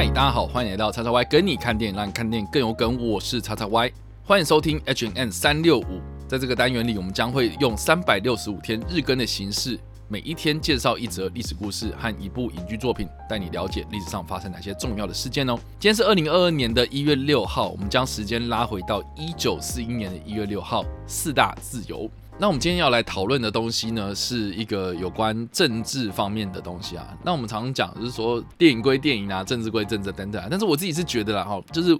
嗨大家好，欢迎来到叉叉 Y 跟你看电影，让你看电影更有梗。我是叉叉 Y，欢迎收听 H N 三六五。在这个单元里，我们将会用三百六十五天日更的形式，每一天介绍一则历史故事和一部影剧作品，带你了解历史上发生哪些重要的事件哦。今天是二零二二年的一月六号，我们将时间拉回到一九四一年的一月六号，四大自由。那我们今天要来讨论的东西呢，是一个有关政治方面的东西啊。那我们常常讲，就是说电影归电影啊，政治归政治等等。但是我自己是觉得啦，哈，就是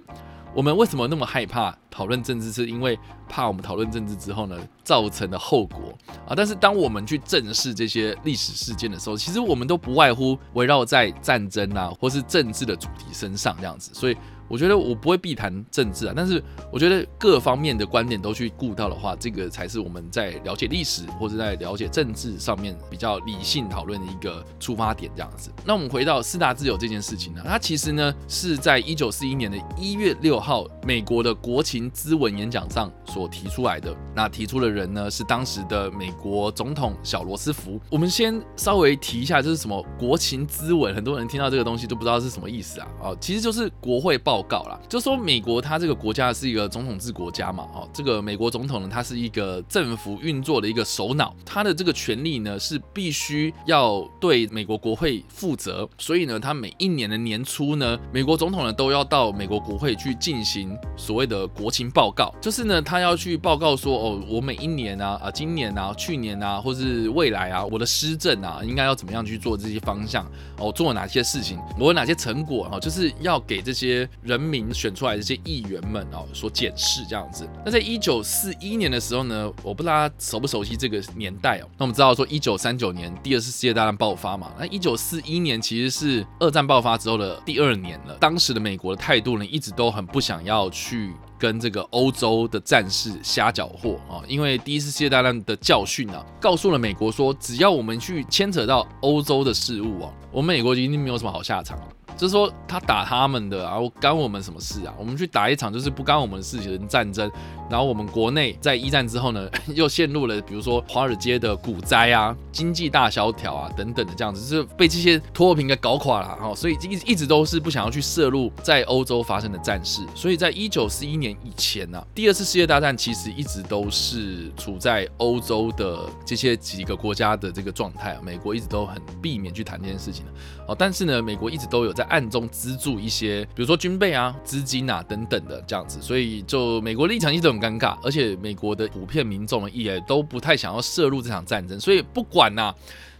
我们为什么那么害怕讨论政治，是因为怕我们讨论政治之后呢，造成的后果啊。但是当我们去正视这些历史事件的时候，其实我们都不外乎围绕在战争啊，或是政治的主题身上这样子，所以。我觉得我不会避谈政治啊，但是我觉得各方面的观点都去顾到的话，这个才是我们在了解历史或者在了解政治上面比较理性讨论的一个出发点，这样子。那我们回到四大自由这件事情呢，它其实呢是在一九四一年的一月六号，美国的国情咨文演讲上所提出来的。那提出的人呢是当时的美国总统小罗斯福。我们先稍微提一下，这是什么国情咨文？很多人听到这个东西都不知道是什么意思啊。哦，其实就是国会报。报告了，就说美国它这个国家是一个总统制国家嘛，哦，这个美国总统呢，他是一个政府运作的一个首脑，他的这个权力呢是必须要对美国国会负责，所以呢，他每一年的年初呢，美国总统呢都要到美国国会去进行所谓的国情报告，就是呢，他要去报告说，哦，我每一年啊，啊，今年啊，去年啊，或是未来啊，我的施政啊，应该要怎么样去做这些方向，哦，做了哪些事情，我有哪些成果，哦，就是要给这些。人民选出来的这些议员们哦，所检视这样子。那在一九四一年的时候呢，我不知道大家熟不熟悉这个年代哦。那我们知道说，一九三九年第二次世界大战爆发嘛，那一九四一年其实是二战爆发之后的第二年了。当时的美国的态度呢，一直都很不想要去跟这个欧洲的战士瞎搅和啊，因为第一次世界大战的教训啊，告诉了美国说，只要我们去牵扯到欧洲的事物啊，我们美国一定没有什么好下场。就是说，他打他们的，然后干我们什么事啊？我们去打一场就是不干我们的事情的战争，然后我们国内在一战之后呢，又陷入了比如说华尔街的股灾啊、经济大萧条啊等等的这样子，是被这些脱贫给搞垮了哈。所以一一直都是不想要去涉入在欧洲发生的战事。所以在一九四一年以前呢，第二次世界大战其实一直都是处在欧洲的这些几个国家的这个状态，美国一直都很避免去谈这件事情的。哦，但是呢，美国一直都有在。暗中资助一些，比如说军备啊、资金啊等等的这样子，所以就美国立场一直很尴尬，而且美国的普遍民众也都不太想要涉入这场战争，所以不管呐。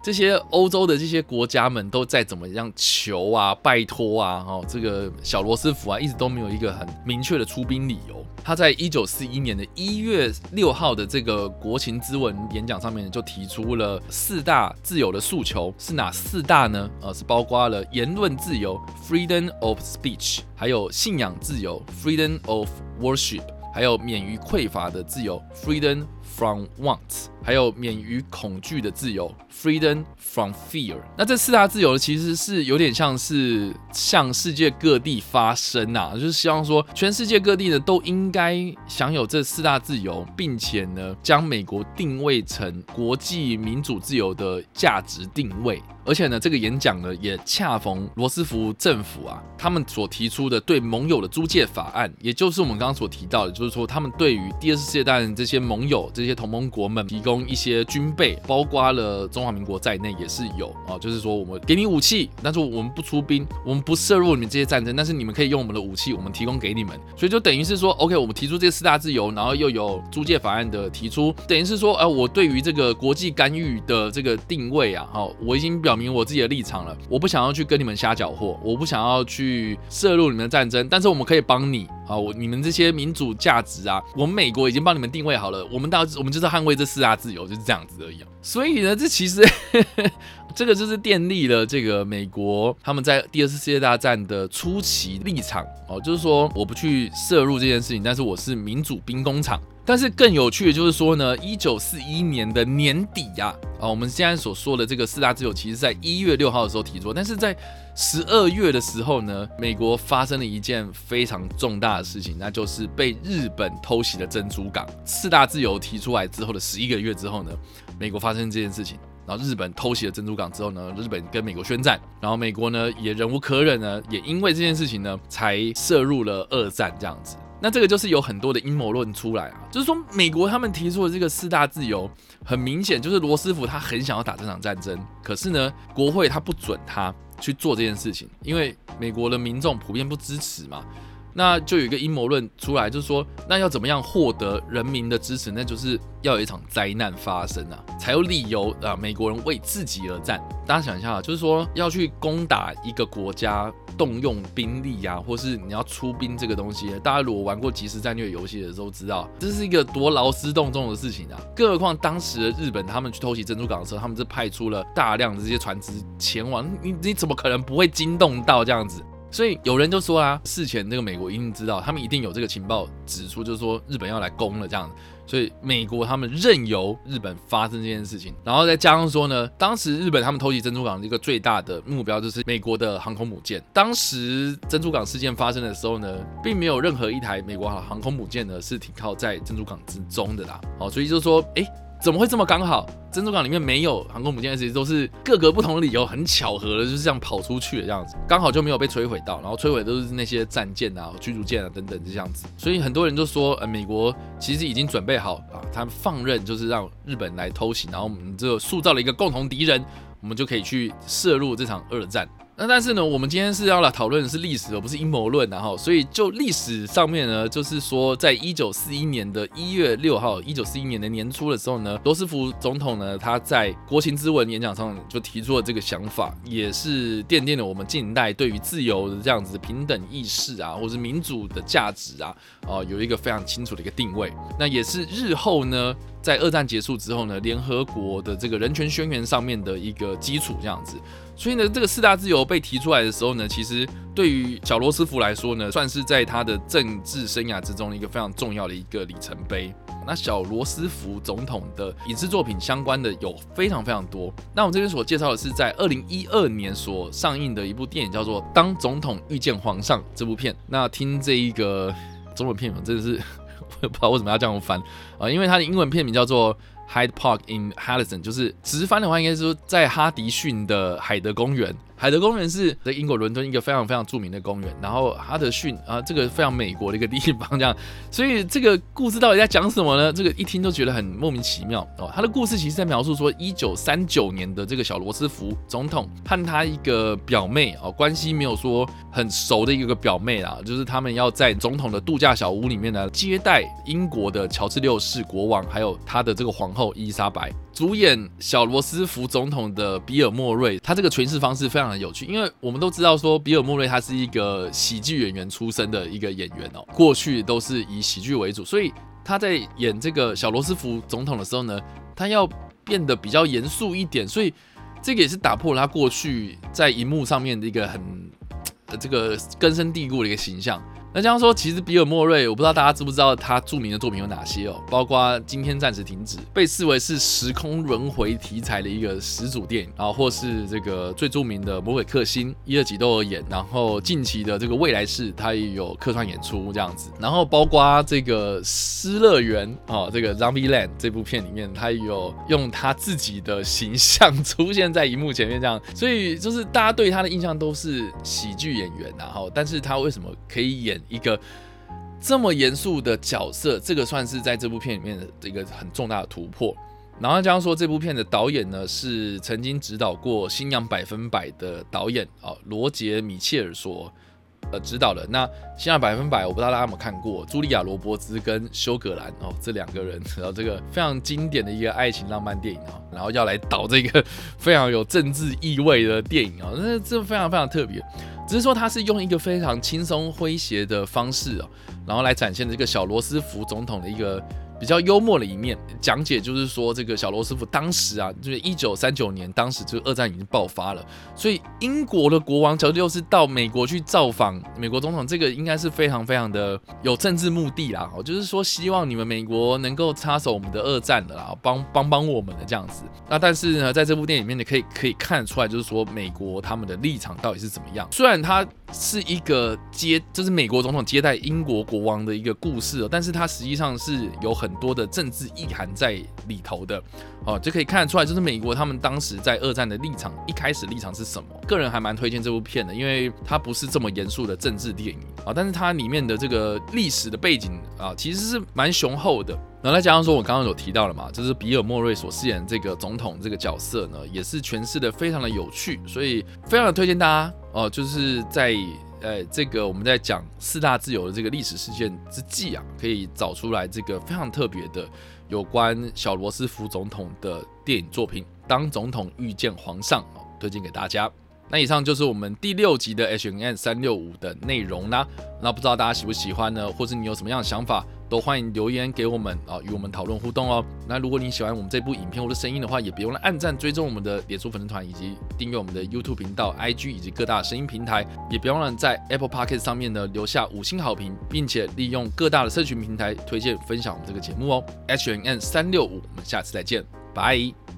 这些欧洲的这些国家们都在怎么样求啊、拜托啊，哦，这个小罗斯福啊，一直都没有一个很明确的出兵理由。他在一九四一年的一月六号的这个国情咨文演讲上面就提出了四大自由的诉求，是哪四大呢？呃，是包括了言论自由 （freedom of speech），还有信仰自由 （freedom of worship），还有免于匮乏的自由 （freedom from want）。还有免于恐惧的自由，freedom from fear。那这四大自由呢，其实是有点像是向世界各地发声呐，就是希望说全世界各地呢都应该享有这四大自由，并且呢将美国定位成国际民主自由的价值定位。而且呢，这个演讲呢也恰逢罗斯福政府啊，他们所提出的对盟友的租借法案，也就是我们刚刚所提到的，就是说他们对于第二次世界大战这些盟友、这些同盟国们提供。一些军备，包括了中华民国在内也是有啊，就是说我们给你武器，但是我们不出兵，我们不涉入你们这些战争，但是你们可以用我们的武器，我们提供给你们，所以就等于是说，OK，我们提出这四大自由，然后又有租借法案的提出，等于是说，呃，我对于这个国际干预的这个定位啊，好，我已经表明我自己的立场了，我不想要去跟你们瞎搅和，我不想要去涉入你们的战争，但是我们可以帮你。啊，我你们这些民主价值啊，我们美国已经帮你们定位好了，我们到我们就是捍卫这四大自由，就是这样子而已。所以呢，这其实 这个就是奠定了这个美国他们在第二次世界大战的初期立场哦，就是说我不去涉入这件事情，但是我是民主兵工厂。但是更有趣的就是说呢，一九四一年的年底呀，啊，我们现在所说的这个四大自由，其实在一月六号的时候提出，但是在十二月的时候呢，美国发生了一件非常重大的事情，那就是被日本偷袭的珍珠港。四大自由提出来之后的十一个月之后呢，美国发生这件事情。然然后日本偷袭了珍珠港之后呢，日本跟美国宣战，然后美国呢也忍无可忍呢，也因为这件事情呢，才涉入了二战这样子。那这个就是有很多的阴谋论出来啊，就是说美国他们提出的这个四大自由，很明显就是罗斯福他很想要打这场战争，可是呢，国会他不准他去做这件事情，因为美国的民众普遍不支持嘛。那就有一个阴谋论出来，就是说，那要怎么样获得人民的支持？那就是要有一场灾难发生啊，才有理由啊，美国人为自己而战。大家想一下啊，就是说要去攻打一个国家，动用兵力啊，或是你要出兵这个东西，大家如果玩过即时战略游戏的时候知道，这是一个多劳师动众的事情啊。更何况当时的日本他们去偷袭珍珠港的时候，他们是派出了大量的这些船只前往，你你怎么可能不会惊动到这样子？所以有人就说啊，事前这个美国一定知道，他们一定有这个情报指出，就是说日本要来攻了这样。所以美国他们任由日本发生这件事情，然后再加上说呢，当时日本他们偷袭珍珠港的一个最大的目标就是美国的航空母舰。当时珍珠港事件发生的时候呢，并没有任何一台美国航空母舰呢是停靠在珍珠港之中的啦。好，所以就是说，哎。怎么会这么刚好？珍珠港里面没有航空母舰，其实都是各个不同的理由，很巧合的，就是这样跑出去的这样子，刚好就没有被摧毁到，然后摧毁都是那些战舰啊、驱逐舰啊等等这样子。所以很多人就说，呃，美国其实已经准备好啊，他放任就是让日本来偷袭，然后我们就塑造了一个共同敌人，我们就可以去涉入这场二战。那但是呢，我们今天是要来讨论的是历史，而不是阴谋论，然后，所以就历史上面呢，就是说，在一九四一年的一月六号，一九四一年的年初的时候呢，罗斯福总统呢，他在国情咨文演讲上就提出了这个想法，也是奠定了我们近代对于自由的这样子平等意识啊，或是民主的价值啊，哦，有一个非常清楚的一个定位。那也是日后呢，在二战结束之后呢，联合国的这个人权宣言上面的一个基础，这样子。所以呢，这个四大自由被提出来的时候呢，其实对于小罗斯福来说呢，算是在他的政治生涯之中一个非常重要的一个里程碑。那小罗斯福总统的影视作品相关的有非常非常多。那我这边所介绍的是在二零一二年所上映的一部电影，叫做《当总统遇见皇上》这部片。那听这一个中文片名，真的是我也不知道为什么要这样翻啊，因为它的英文片名叫做。Hyde Park in Harrison，就是直翻的话，应该是说在哈迪逊的海德公园。海德公园是在英国伦敦一个非常非常著名的公园，然后哈德逊啊，这个非常美国的一个地方，这样，所以这个故事到底在讲什么呢？这个一听都觉得很莫名其妙哦。他的故事其实在描述说，一九三九年的这个小罗斯福总统和他一个表妹哦，关系没有说很熟的一个表妹啦，就是他们要在总统的度假小屋里面呢接待英国的乔治六世国王，还有他的这个皇后伊丽莎白。主演小罗斯福总统的比尔莫瑞，他这个诠释方式非常的有趣，因为我们都知道说比尔莫瑞他是一个喜剧演员出身的一个演员哦，过去都是以喜剧为主，所以他在演这个小罗斯福总统的时候呢，他要变得比较严肃一点，所以这个也是打破了他过去在荧幕上面的一个很这个根深蒂固的一个形象。那这样说，其实比尔莫瑞，我不知道大家知不知道他著名的作品有哪些哦，包括《今天暂时停止》，被视为是时空轮回题材的一个始祖电影，然后或是这个最著名的《魔鬼克星》，一、二集都有演，然后近期的这个《未来式》，他也有客串演出这样子，然后包括这个《失乐园》哦，这个《Zombie Land》这部片里面，他也有用他自己的形象出现在荧幕前面这样，所以就是大家对他的印象都是喜剧演员，然后，但是他为什么可以演？一个这么严肃的角色，这个算是在这部片里面的一个很重大的突破。然后加上说，这部片的导演呢是曾经指导过《新娘百分百》的导演啊，罗杰·米切尔所呃指导的。那《新娘百分百》，我不知道大家有没有看过，茱莉亚·罗伯兹跟休格兰哦这两个人，然后这个非常经典的一个爱情浪漫电影啊，然后要来导这个非常有政治意味的电影啊，那这非常非常特别。只是说他是用一个非常轻松诙谐的方式哦，然后来展现这个小罗斯福总统的一个。比较幽默的一面讲解就是说，这个小罗斯福当时啊，就是一九三九年，当时这个二战已经爆发了，所以英国的国王乔治六世到美国去造访美国总统，这个应该是非常非常的有政治目的啦，哦，就是说希望你们美国能够插手我们的二战的啦，帮帮帮我们的这样子。那但是呢，在这部电影里面呢，可以可以看出来，就是说美国他们的立场到底是怎么样。虽然他是一个接，就是美国总统接待英国国王的一个故事，但是他实际上是有很很多的政治意涵在里头的。哦，就可以看得出来，就是美国他们当时在二战的立场，一开始立场是什么？个人还蛮推荐这部片的，因为它不是这么严肃的政治电影啊，但是它里面的这个历史的背景啊，其实是蛮雄厚的。然后再加上说，我刚刚有提到了嘛，就是比尔莫瑞所饰演这个总统这个角色呢，也是诠释的非常的有趣，所以非常的推荐大家哦，就是在呃这个我们在讲四大自由的这个历史事件之际啊，可以找出来这个非常特别的。有关小罗斯福总统的电影作品《当总统遇见皇上》哦，推荐给大家。那以上就是我们第六集的 H N N 三六五的内容啦。那不知道大家喜不喜欢呢？或是你有什么样的想法，都欢迎留言给我们啊，与我们讨论互动哦。那如果你喜欢我们这部影片或者声音的话，也别忘了按赞、追踪我们的脸书粉丝团，以及订阅我们的 YouTube 频道、IG 以及各大声音平台。也别忘了在 Apple Podcast 上面呢留下五星好评，并且利用各大的社群平台推荐分享我们这个节目哦。H N N 三六五，我们下次再见，拜。